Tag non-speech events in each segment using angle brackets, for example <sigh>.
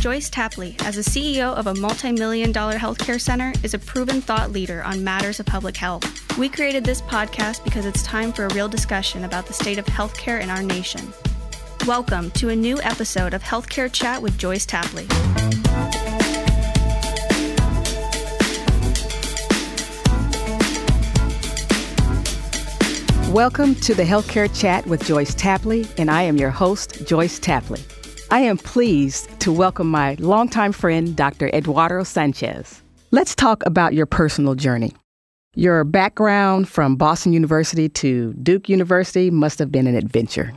Joyce Tapley, as the CEO of a multi million dollar healthcare center, is a proven thought leader on matters of public health. We created this podcast because it's time for a real discussion about the state of healthcare in our nation. Welcome to a new episode of Healthcare Chat with Joyce Tapley. Welcome to the Healthcare Chat with Joyce Tapley, and I am your host, Joyce Tapley. I am pleased to welcome my longtime friend, Dr. Eduardo Sanchez. Let's talk about your personal journey. Your background from Boston University to Duke University must have been an adventure.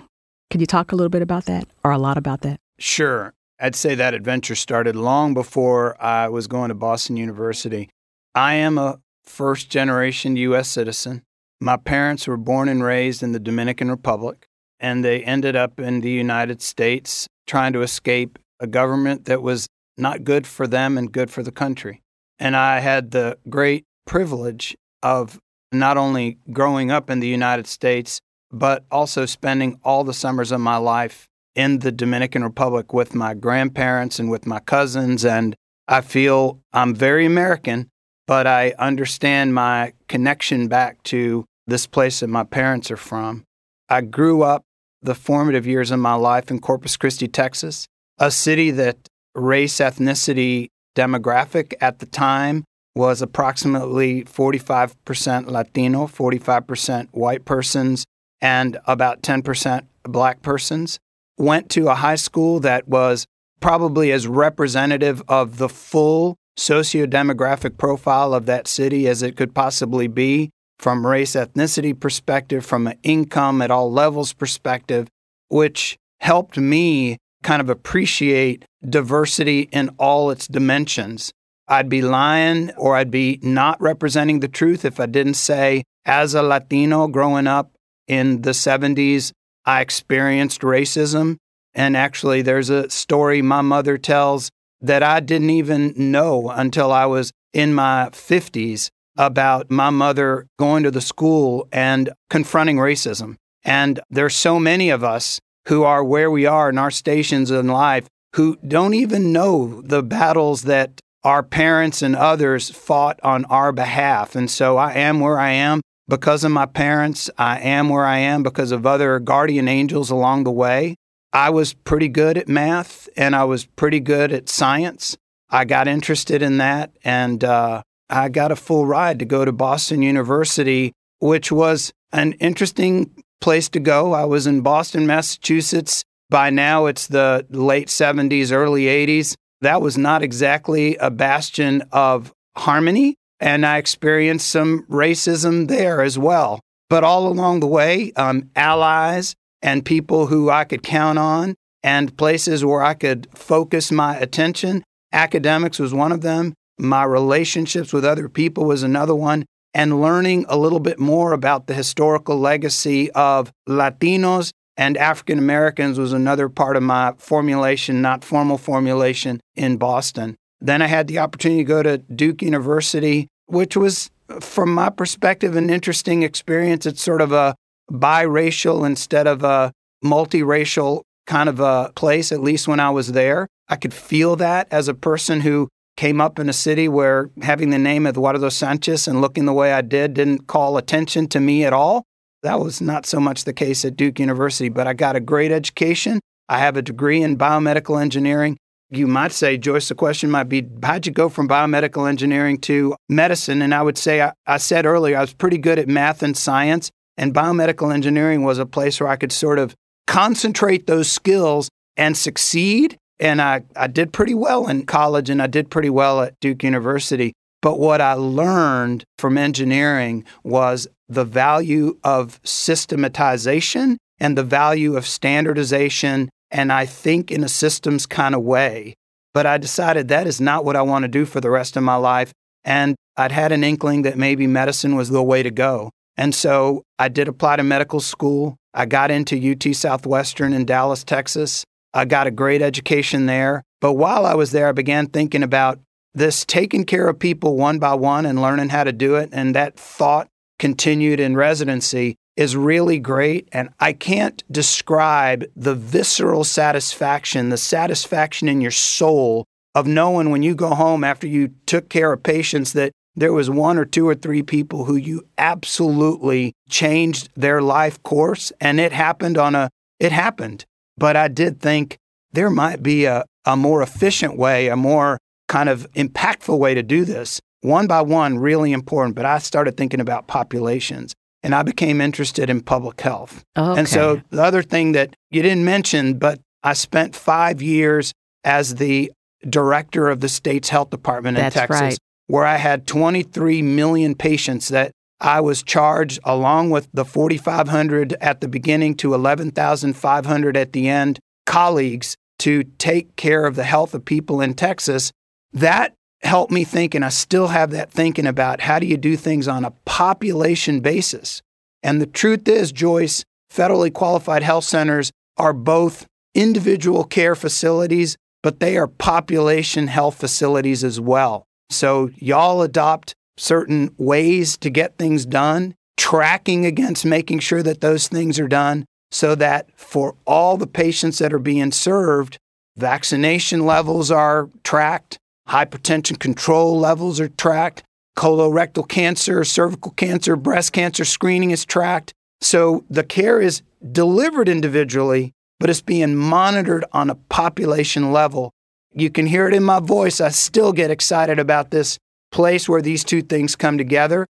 Can you talk a little bit about that or a lot about that? Sure. I'd say that adventure started long before I was going to Boston University. I am a first generation U.S. citizen. My parents were born and raised in the Dominican Republic, and they ended up in the United States trying to escape a government that was not good for them and good for the country. And I had the great privilege of not only growing up in the United States, but also spending all the summers of my life in the Dominican Republic with my grandparents and with my cousins. And I feel I'm very American, but I understand my connection back to this place that my parents are from. I grew up the formative years of my life in Corpus Christi, Texas, a city that race ethnicity demographic at the time was approximately 45% Latino, 45% white persons, and about 10% black persons. Went to a high school that was probably as representative of the full socio-demographic profile of that city as it could possibly be from race ethnicity perspective, from an income at all levels perspective, which helped me kind of appreciate diversity in all its dimensions. I'd be lying or I'd be not representing the truth if I didn't say, as a Latino growing up in the 70s, I experienced racism. And actually, there's a story my mother tells that I didn't even know until I was in my 50s about my mother going to the school and confronting racism. And there's so many of us who are where we are in our stations in life who don't even know the battles that our parents and others fought on our behalf. And so I am where I am because of my parents. I am where I am because of other guardian angels along the way. I was pretty good at math and I was pretty good at science. I got interested in that and uh, I got a full ride to go to Boston University, which was an interesting place to go. I was in Boston, Massachusetts. By now, it's the late 70s, early 80s. That was not exactly a bastion of harmony. And I experienced some racism there as well. But all along the way, um, allies and people who I could count on, and places where I could focus my attention. Academics was one of them. My relationships with other people was another one. And learning a little bit more about the historical legacy of Latinos and African Americans was another part of my formulation, not formal formulation, in Boston. Then I had the opportunity to go to Duke University, which was, from my perspective, an interesting experience. It's sort of a biracial instead of a multiracial kind of a place, at least when I was there. I could feel that as a person who came up in a city where having the name of Eduardo Sanchez and looking the way I did didn't call attention to me at all. That was not so much the case at Duke University, but I got a great education. I have a degree in biomedical engineering. You might say, Joyce, the question might be, how'd you go from biomedical engineering to medicine? And I would say, I, I said earlier, I was pretty good at math and science, and biomedical engineering was a place where I could sort of concentrate those skills and succeed and I, I did pretty well in college and I did pretty well at Duke University. But what I learned from engineering was the value of systematization and the value of standardization, and I think in a systems kind of way. But I decided that is not what I want to do for the rest of my life. And I'd had an inkling that maybe medicine was the way to go. And so I did apply to medical school. I got into UT Southwestern in Dallas, Texas. I got a great education there. But while I was there, I began thinking about this taking care of people one by one and learning how to do it. And that thought continued in residency. is really great. And I can't describe the visceral satisfaction, the satisfaction in your soul of knowing when you go home after you took care of patients that there was one or two or three people who you absolutely changed their life course. And it happened on a, it happened. But I did think there might be a, a more efficient way, a more kind of impactful way to do this. One by one, really important. But I started thinking about populations and I became interested in public health. Okay. And so the other thing that you didn't mention, but I spent five years as the director of the state's health department in That's Texas, right. where I had 23 million patients that I was charged, along with the 4,500 at the beginning to 11,500 at the end, colleagues to take care of the health of people in Texas. That helped me think, and I still have that thinking about how do you do things on a population basis. And the truth is, Joyce, federally qualified health centers are both individual care facilities, but they are population health facilities as well. So, y'all adopt certain ways to get things done, tracking against making sure that those things are done so that for all the patients that are being served, vaccination levels are tracked, hypertension control levels are tracked, colorectal cancer, cervical cancer, breast cancer screening is tracked. So the care is delivered individually, but it's being monitored on a population level. You can hear it in my voice. I still get excited about this place where these two things come together.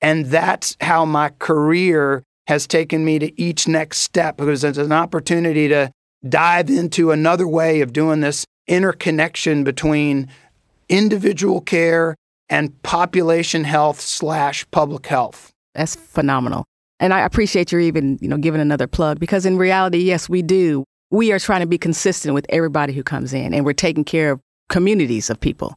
And that's how my career has taken me to each next step because it's an opportunity to dive into another way of doing this interconnection between individual care and population health slash public health. That's phenomenal. And I appreciate you even, you know, giving another plug because in reality, yes, we do. We are trying to be consistent with everybody who comes in and we're taking care of communities of people.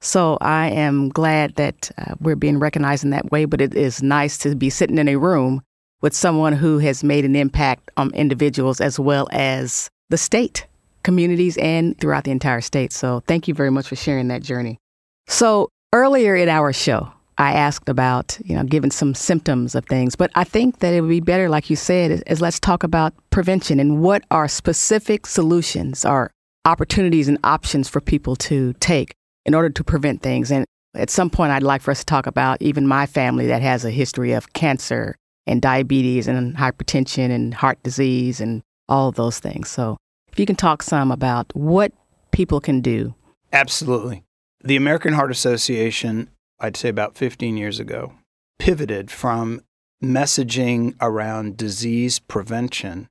So I am glad that uh, we're being recognized in that way, but it is nice to be sitting in a room with someone who has made an impact on individuals as well as the state, communities, and throughout the entire state. So thank you very much for sharing that journey. So earlier in our show, I asked about, you know, giving some symptoms of things, but I think that it would be better, like you said, is, is let's talk about prevention and what are specific solutions or opportunities and options for people to take in order to prevent things. And at some point, I'd like for us to talk about even my family that has a history of cancer and diabetes and hypertension and heart disease and all those things. So if you can talk some about what people can do. Absolutely. The American Heart Association, I'd say about 15 years ago, pivoted from messaging around disease prevention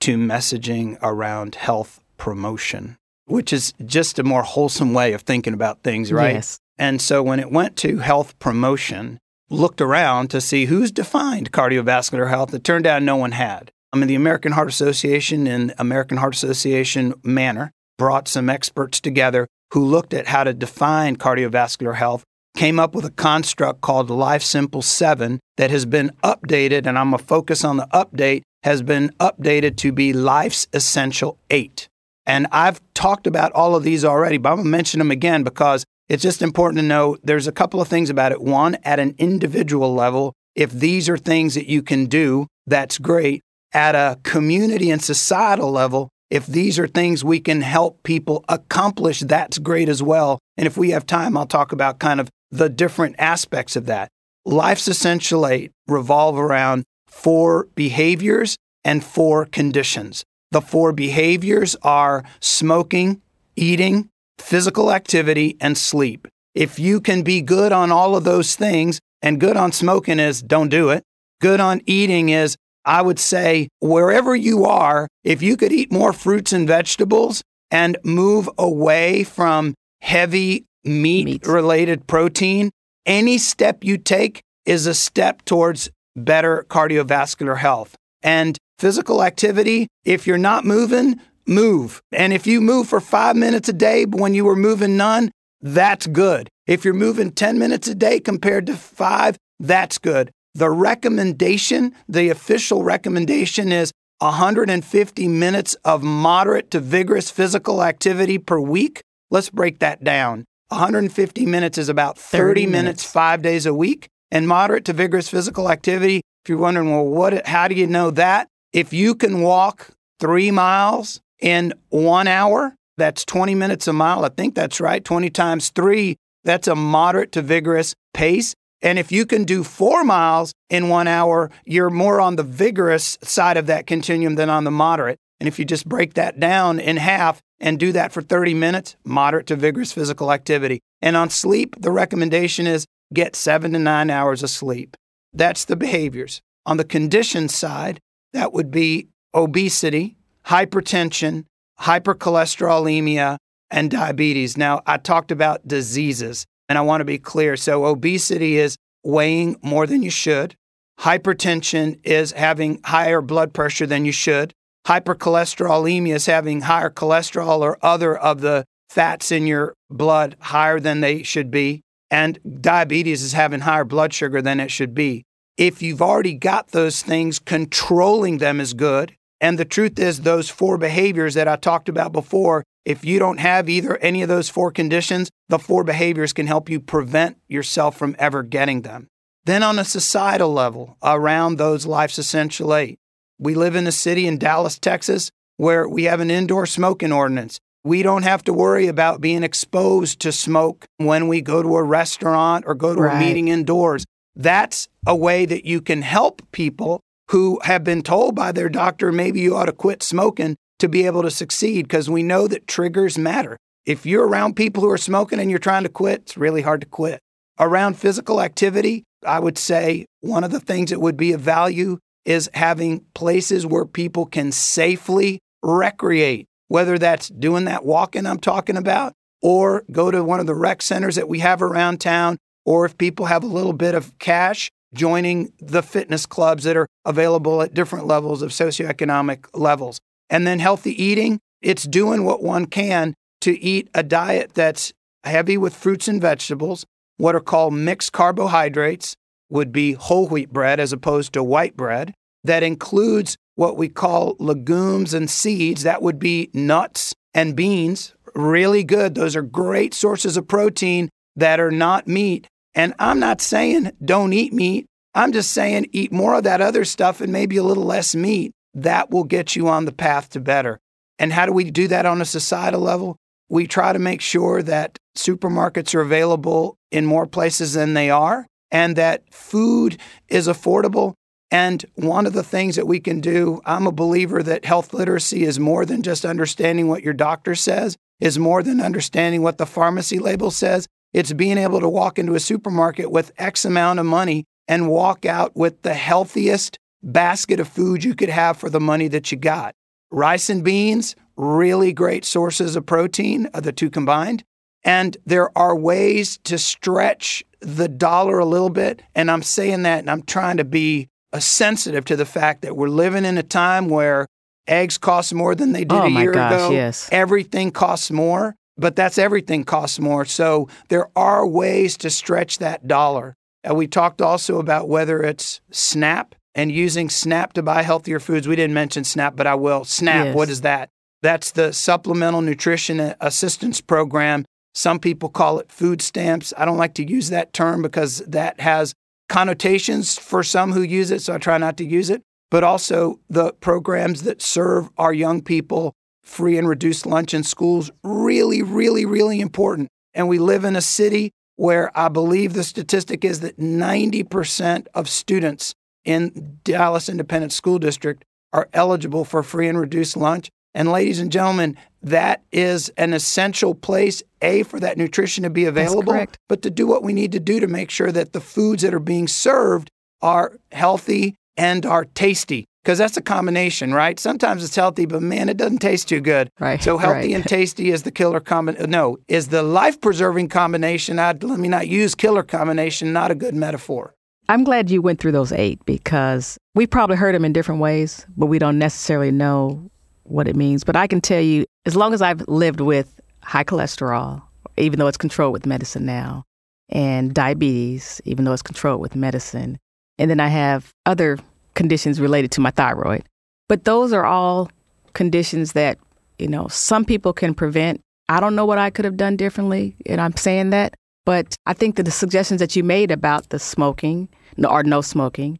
to messaging around health promotion, which is just a more wholesome way of thinking about things, right? Yes. And so when it went to health promotion, looked around to see who's defined cardiovascular health. It turned out no one had. I mean, the American Heart Association and American Heart Association manner brought some experts together who looked at how to define cardiovascular health, came up with a construct called Life's Simple 7 that has been updated, and I'm going to focus on the update, has been updated to be Life's Essential 8. And I've talked about all of these already, but I'm going to mention them again because it's just important to know there's a couple of things about it. One, at an individual level, if these are things that you can do, that's great. At a community and societal level, if these are things we can help people accomplish, that's great as well. And if we have time, I'll talk about kind of the different aspects of that. Life's Essential Eight revolve around four behaviors and four conditions. The four behaviors are smoking, eating, physical activity, and sleep. If you can be good on all of those things, and good on smoking is don't do it, good on eating is, I would say, wherever you are, if you could eat more fruits and vegetables and move away from heavy meat related protein, any step you take is a step towards better cardiovascular health. And physical activity, if you're not moving, move. And if you move for five minutes a day, but when you were moving none, that's good. If you're moving 10 minutes a day compared to five, that's good. The recommendation, the official recommendation is 150 minutes of moderate to vigorous physical activity per week. Let's break that down. 150 minutes is about 30, 30 minutes, minutes. five days a week. And moderate to vigorous physical activity, If you're wondering, well, what, how do you know that? If you can walk three miles in one hour, that's 20 minutes a mile. I think that's right. 20 times three, that's a moderate to vigorous pace. And if you can do four miles in one hour, you're more on the vigorous side of that continuum than on the moderate. And if you just break that down in half and do that for 30 minutes, moderate to vigorous physical activity. And on sleep, the recommendation is get seven to nine hours of sleep. That's the behaviors. On the condition side, that would be obesity, hypertension, hypercholesterolemia, and diabetes. Now, I talked about diseases. And I want to be clear. So, obesity is weighing more than you should. Hypertension is having higher blood pressure than you should. Hypercholesterolemia is having higher cholesterol or other of the fats in your blood higher than they should be. And diabetes is having higher blood sugar than it should be. If you've already got those things, controlling them is good. And the truth is, those four behaviors that I talked about before if you don't have either any of those four conditions, the four behaviors can help you prevent yourself from ever getting them. Then, on a societal level, around those life's essential eight, we live in a city in Dallas, Texas, where we have an indoor smoking ordinance. We don't have to worry about being exposed to smoke when we go to a restaurant or go to right. a meeting indoors. That's a way that you can help people who have been told by their doctor, maybe you ought to quit smoking to be able to succeed because we know that triggers matter. If you're around people who are smoking and you're trying to quit, it's really hard to quit. Around physical activity, I would say one of the things that would be of value is having places where people can safely recreate, whether that's doing that walking I'm talking about, or go to one of the rec centers that we have around town, or if people have a little bit of cash, joining the fitness clubs that are available at different levels of socioeconomic levels. And then healthy eating, it's doing what one can to eat a diet that's heavy with fruits and vegetables. What are called mixed carbohydrates would be whole wheat bread as opposed to white bread. That includes what we call legumes and seeds. That would be nuts and beans. Really good. Those are great sources of protein that are not meat. And I'm not saying don't eat meat. I'm just saying eat more of that other stuff and maybe a little less meat that will get you on the path to better. And how do we do that on a societal level? We try to make sure that supermarkets are available in more places than they are and that food is affordable. And one of the things that we can do, I'm a believer that health literacy is more than just understanding what your doctor says, is more than understanding what the pharmacy label says. It's being able to walk into a supermarket with X amount of money and walk out with the healthiest, basket of food you could have for the money that you got. Rice and beans, really great sources of protein, the two combined. And there are ways to stretch the dollar a little bit. And I'm saying that and I'm trying to be sensitive to the fact that we're living in a time where eggs cost more than they did oh a year gosh, ago. Yes. Everything costs more, but that's everything costs more. So there are ways to stretch that dollar. And we talked also about whether it's SNAP and using SNAP to buy healthier foods. We didn't mention SNAP, but I will. SNAP, yes. what is that? That's the Supplemental Nutrition Assistance Program. Some people call it food stamps. I don't like to use that term because that has connotations for some who use it, so I try not to use it. But also the programs that serve our young people free and reduced lunch in schools, really, really, really important. And we live in a city where I believe the statistic is that 90% of students in Dallas Independent School District are eligible for free and reduced lunch. And ladies and gentlemen, that is an essential place, A, for that nutrition to be available, but to do what we need to do to make sure that the foods that are being served are healthy and are tasty. Because that's a combination, right? Sometimes it's healthy, but man, it doesn't taste too good. Right. So healthy right. and tasty is the killer combination. No, is the life preserving combination. I'd, let me not use killer combination, not a good metaphor. I'm glad you went through those eight because we probably heard them in different ways, but we don't necessarily know what it means. But I can tell you, as long as I've lived with high cholesterol, even though it's controlled with medicine now, and diabetes, even though it's controlled with medicine, and then I have other conditions related to my thyroid. But those are all conditions that, you know, some people can prevent. I don't know what I could have done differently, and I'm saying that. But I think that the suggestions that you made about the smoking or no smoking,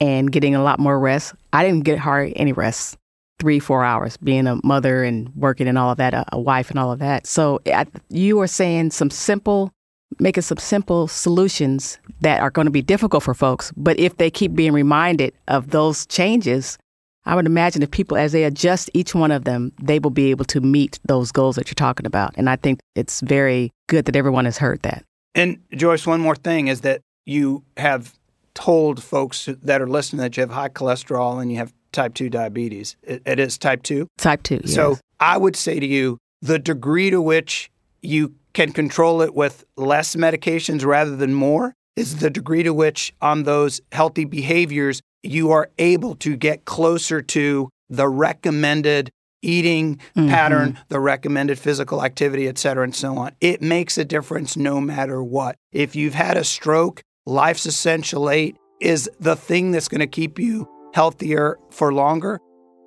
and getting a lot more rest. I didn't get hardly any rest, three, four hours, being a mother and working and all of that, a, a wife and all of that. So I, you are saying some simple, making some simple solutions that are going to be difficult for folks. But if they keep being reminded of those changes, I would imagine if people, as they adjust each one of them, they will be able to meet those goals that you're talking about. And I think it's very good that everyone has heard that. And Joyce, one more thing is that you have told folks that are listening that you have high cholesterol and you have type 2 diabetes. it, it is type 2? Type 2, yes. So I would say to you the degree to which you can control it with less medications rather than more is the degree to which on those healthy behaviors you are able to get closer to the recommended eating mm-hmm. pattern, the recommended physical activity, et cetera, and so on. It makes a difference no matter what. If you've had a stroke, Life's Essential 8 is the thing that's going to keep you healthier for longer.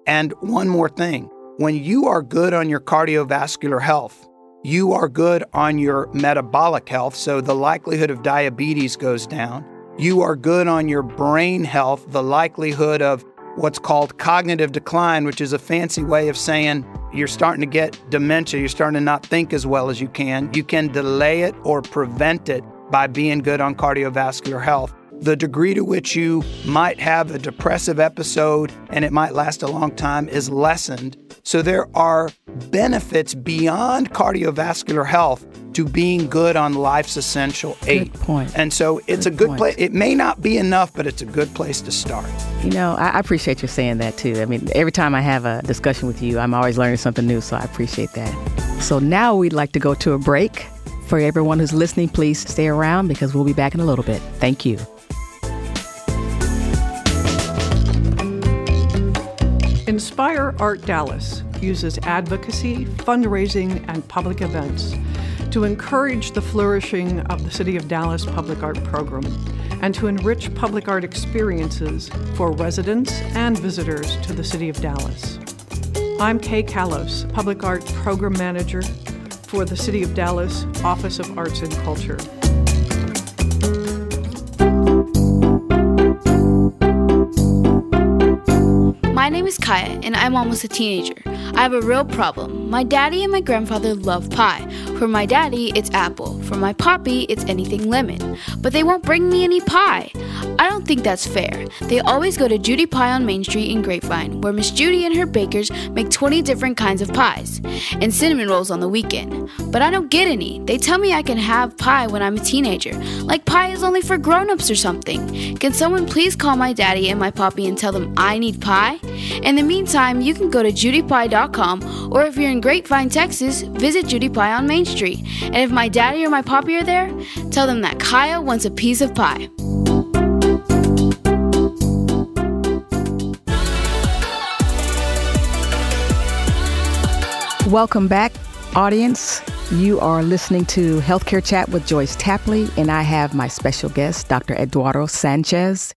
And one more thing when you are good on your cardiovascular health, you are good on your metabolic health, so the likelihood of diabetes goes down. You are good on your brain health, the likelihood of what's called cognitive decline, which is a fancy way of saying you're starting to get dementia, you're starting to not think as well as you can. You can delay it or prevent it by being good on cardiovascular health. The degree to which you might have a depressive episode and it might last a long time is lessened. So there are benefits beyond cardiovascular health to being good on life's essential eight. Good point. And so it's good a good place. It may not be enough, but it's a good place to start. You know, I, I appreciate you saying that too. I mean, every time I have a discussion with you, I'm always learning something new. So I appreciate that. So now we'd like to go to a break. For everyone who's listening, please stay around because we'll be back in a little bit. Thank you. Inspire Art Dallas uses advocacy, fundraising, and public events to encourage the flourishing of the City of Dallas public art program and to enrich public art experiences for residents and visitors to the City of Dallas. I'm Kay Kalos, Public Art Program Manager for the City of Dallas Office of Arts and Culture. Is Kaya, and I'm almost a teenager. I have a real problem. My daddy and my grandfather love pie. For my daddy, it's apple. For my poppy, it's anything lemon. But they won't bring me any pie. I don't think that's fair. They always go to Judy Pie on Main Street in Grapevine, where Miss Judy and her bakers make 20 different kinds of pies, and cinnamon rolls on the weekend. But I don't get any. They tell me I can have pie when I'm a teenager, like pie is only for grown ups or something. Can someone please call my daddy and my poppy and tell them I need pie? In the meantime, you can go to judypie.com, or if you're in Grapevine, Texas, visit Judy Pie on Main Street. And if my daddy or my poppy are there, tell them that Kaya wants a piece of pie. Welcome back, audience. You are listening to Healthcare Chat with Joyce Tapley, and I have my special guest, Dr. Eduardo Sanchez.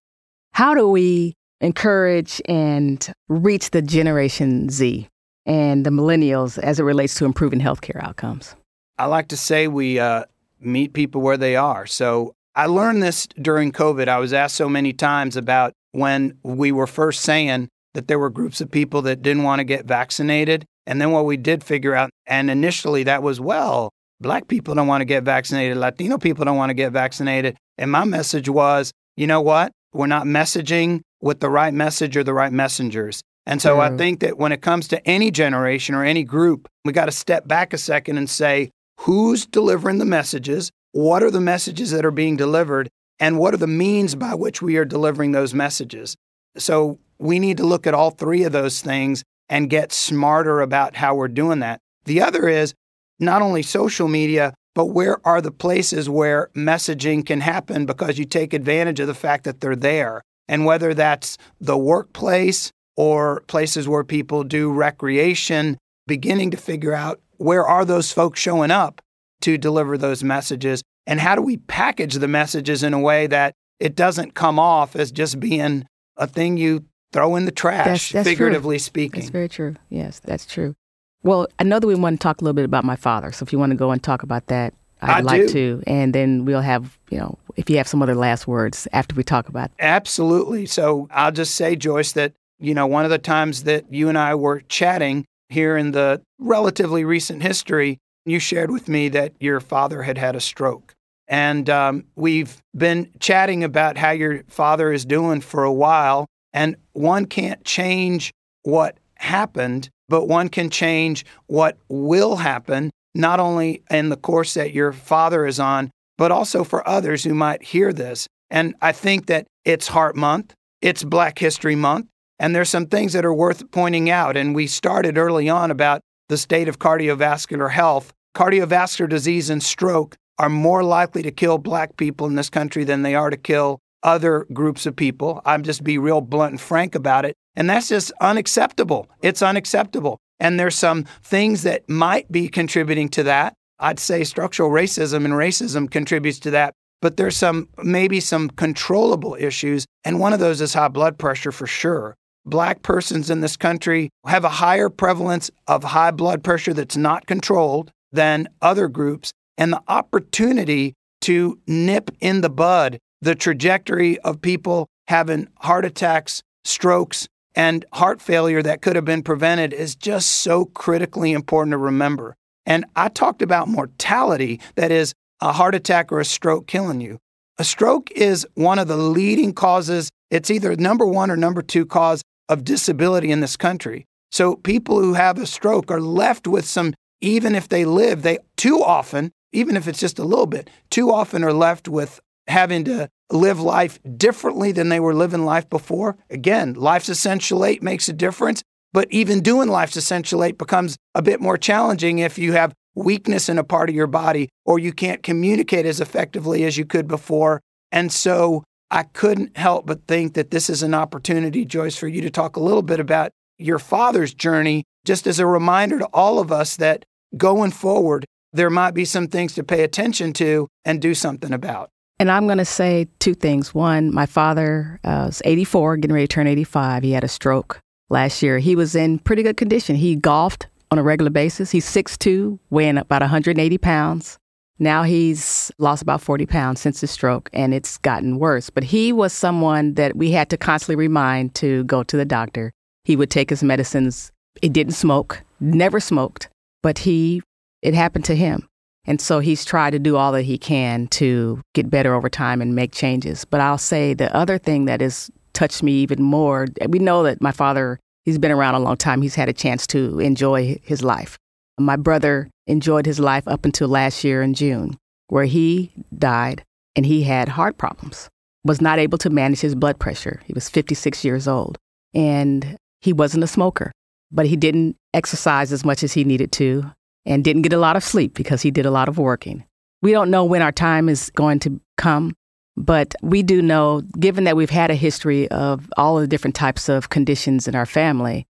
How do we encourage and reach the Generation Z and the millennials as it relates to improving healthcare outcomes? I like to say we uh, meet people where they are. So I learned this during COVID. I was asked so many times about when we were first saying that there were groups of people that didn't want to get vaccinated. And then what we did figure out, and initially that was, well, black people don't want to get vaccinated, Latino people don't want to get vaccinated. And my message was, you know what? We're not messaging with the right message or the right messengers. And so I mm. think that when it comes to any generation or any group, we got to step back a second and say, who's delivering the messages? What are the messages that are being delivered? And what are the means by which we are delivering those messages? So we need to look at all three of those things and get smarter about how we're doing that. The other is not only social media, but where are the places where messaging can happen because you take advantage of the fact that they're there? And whether that's the workplace or places where people do recreation, beginning to figure out where are those folks showing up to deliver those messages and how do we package the messages in a way that it doesn't come off as just being a thing you throw in the trash, that's, that's figuratively true. speaking. That's very true. Yes, that's true. Well, I know that we want to talk a little bit about my father. So if you want to go and talk about that, I'd I like do. to, and then we'll have you know if you have some other last words after we talk about. Absolutely. So I'll just say, Joyce, that, you know, one of the times that you and I were chatting here in the relatively recent history, you shared with me that your father had had a stroke. And um, we've been chatting about how your father is doing for a while. And one can't change what happened, but one can change what will happen, not only in the course that your father is on, but also for others who might hear this. And I think that it's Heart Month, it's Black History Month, and there's some things that are worth pointing out. And we started early on about the state of cardiovascular health. Cardiovascular disease and stroke are more likely to kill black people in this country than they are to kill other groups of people. I'm just be real blunt and frank about it. And that's just unacceptable. It's unacceptable. And there's some things that might be contributing to that. I'd say structural racism and racism contributes to that. But there's some maybe some controllable issues. And one of those is high blood pressure for sure. Black persons in this country have a higher prevalence of high blood pressure that's not controlled than other groups. And the opportunity to nip in the bud the trajectory of people having heart attacks, strokes, and heart failure that could have been prevented is just so critically important to remember. And I talked about mortality, that is, a heart attack or a stroke killing you. A stroke is one of the leading causes, it's either number one or number two cause of disability in this country. So people who have a stroke are left with some, even if they live, they too often, even if it's just a little bit, too often are left with having to live life differently than they were living life before. Again, life's essential eight makes a difference, but even doing life's essential eight becomes a bit more challenging if you have weakness in a part of your body or you can't communicate as effectively as you could before. And so I couldn't help but think that this is an opportunity, Joyce, for you to talk a little bit about your father's journey, just as a reminder to all of us that going forward, there might be some things to pay attention to and do something about. And I'm going to say two things. One, my father uh, was 84, getting ready to turn 85. He had a stroke last year. He was in pretty good condition. He golfed on a regular basis. He's 6'2, weighing about 180 pounds. Now he's lost about 40 pounds since his stroke, and it's gotten worse. But he was someone that we had to constantly remind to go to the doctor. He would take his medicines. He didn't smoke, never smoked, but he, it happened to him. And so he's tried to do all that he can to get better over time and make changes. But I'll say the other thing that has touched me even more, we know that my father, he's been around a long time. He's had a chance to enjoy his life. My brother enjoyed his life up until last year in June, where he died and he had heart problems, was not able to manage his blood pressure. He was 56 years old and he wasn't a smoker, but he didn't exercise as much as he needed to and didn't get a lot of sleep because he did a lot of working. We don't know when our time is going to come, but we do know, given that we've had a history of all the different types of conditions in our family,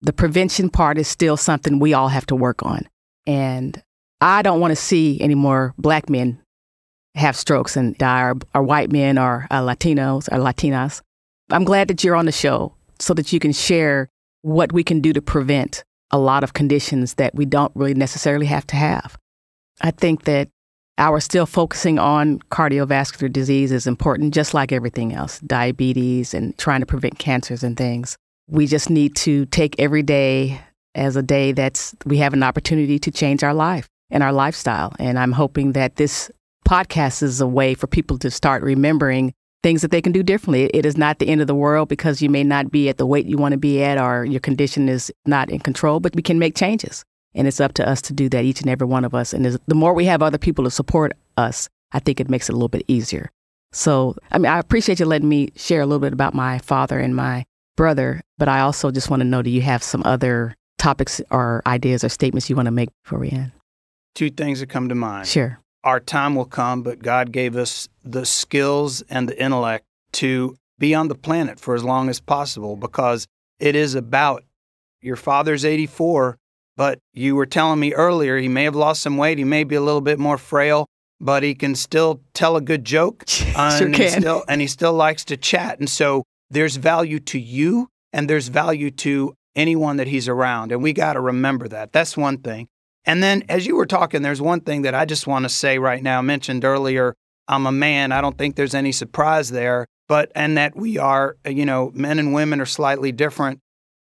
the prevention part is still something we all have to work on. And I don't want to see any more black men have strokes and die, or, or white men, or uh, Latinos, or Latinas. I'm glad that you're on the show so that you can share what we can do to prevent a lot of conditions that we don't really necessarily have to have. I think that our still focusing on cardiovascular disease is important, just like everything else diabetes and trying to prevent cancers and things. We just need to take every day as a day that's we have an opportunity to change our life and our lifestyle. And I'm hoping that this podcast is a way for people to start remembering things that they can do differently. It is not the end of the world because you may not be at the weight you want to be at or your condition is not in control, but we can make changes. And it's up to us to do that, each and every one of us. And the more we have other people to support us, I think it makes it a little bit easier. So, I mean, I appreciate you letting me share a little bit about my father and my brother, but I also just want to know do you have some other topics or ideas or statements you want to make before we end? Two things that come to mind. Sure. Our time will come, but God gave us the skills and the intellect to be on the planet for as long as possible because it is about your father's 84, but you were telling me earlier he may have lost some weight, he may be a little bit more frail, but he can still tell a good joke. <laughs> sure and, can. He still, and he still likes to chat. And so there's value to you and there's value to anyone that he's around. And we got to remember that. That's one thing. And then as you were talking, there's one thing that I just want to say right now. I mentioned earlier, I'm a man. I don't think there's any surprise there, but and that we are, you know, men and women are slightly different.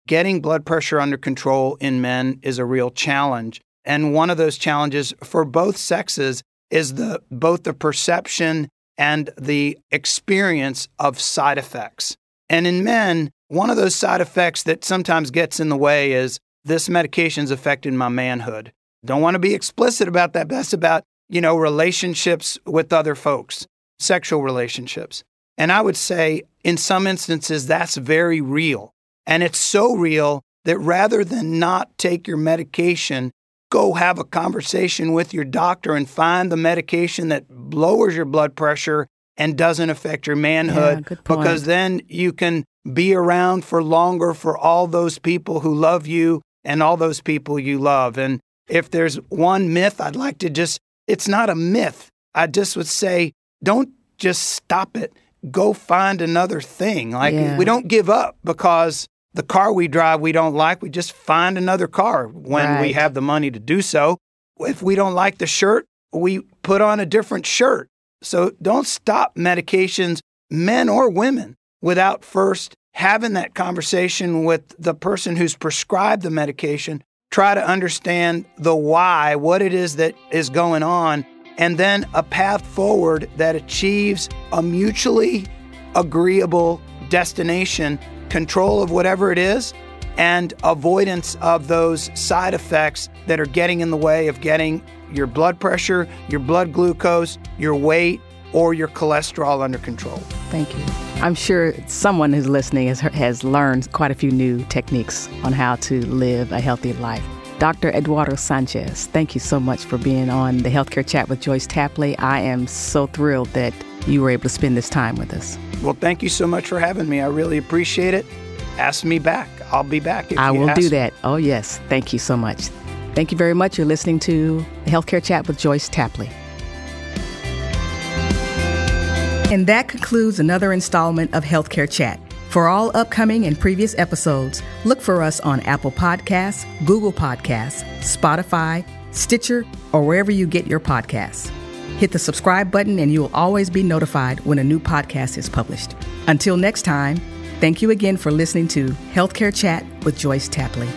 Getting blood pressure under control in men is a real challenge. And one of those challenges for both sexes is the both the perception and the experience of side effects. And in men, one of those side effects that sometimes gets in the way is this medication's affecting my manhood. Don't want to be explicit about that, that's about, you know, relationships with other folks, sexual relationships. And I would say in some instances, that's very real. And it's so real that rather than not take your medication, go have a conversation with your doctor and find the medication that lowers your blood pressure and doesn't affect your manhood yeah, because then you can be around for longer for all those people who love you and all those people you love. And if there's one myth I'd like to just, it's not a myth. I just would say, don't just stop it. Go find another thing. Like Yeah. we don't give up because the car we drive we don't like. We just find another car when we have the money to do so. If we don't like the shirt, we put on a different shirt. So don't stop medications, men or women, without first having that conversation with the person who's prescribed the medication. Try to understand the why, what it is that is going on, and then a path forward that achieves a mutually agreeable destination, control of whatever it is, and avoidance of those side effects that are getting in the way of getting your blood pressure, your blood glucose, your weight, or your cholesterol under control. Thank you. I'm sure someone who's listening has, has learned quite a few new techniques on how to live a healthy life. Dr. Eduardo Sanchez, thank you so much for being on the Healthcare Chat with Joyce Tapley. I am so thrilled that you were able to spend this time with us. Well, thank you so much for having me. I really appreciate it. Ask me back. I'll be back. If I will do me. that. Oh, yes. Thank you so much. Thank you very much. You're listening to Healthcare Chat with Joyce Tapley. And that concludes another installment of Healthcare Chat. For all upcoming and previous episodes, look for us on Apple Podcasts, Google Podcasts, Spotify, Stitcher, or wherever you get your podcasts. Hit the subscribe button and you will always be notified when a new podcast is published. Until next time, thank you again for listening to Healthcare Chat with Joyce Tapley.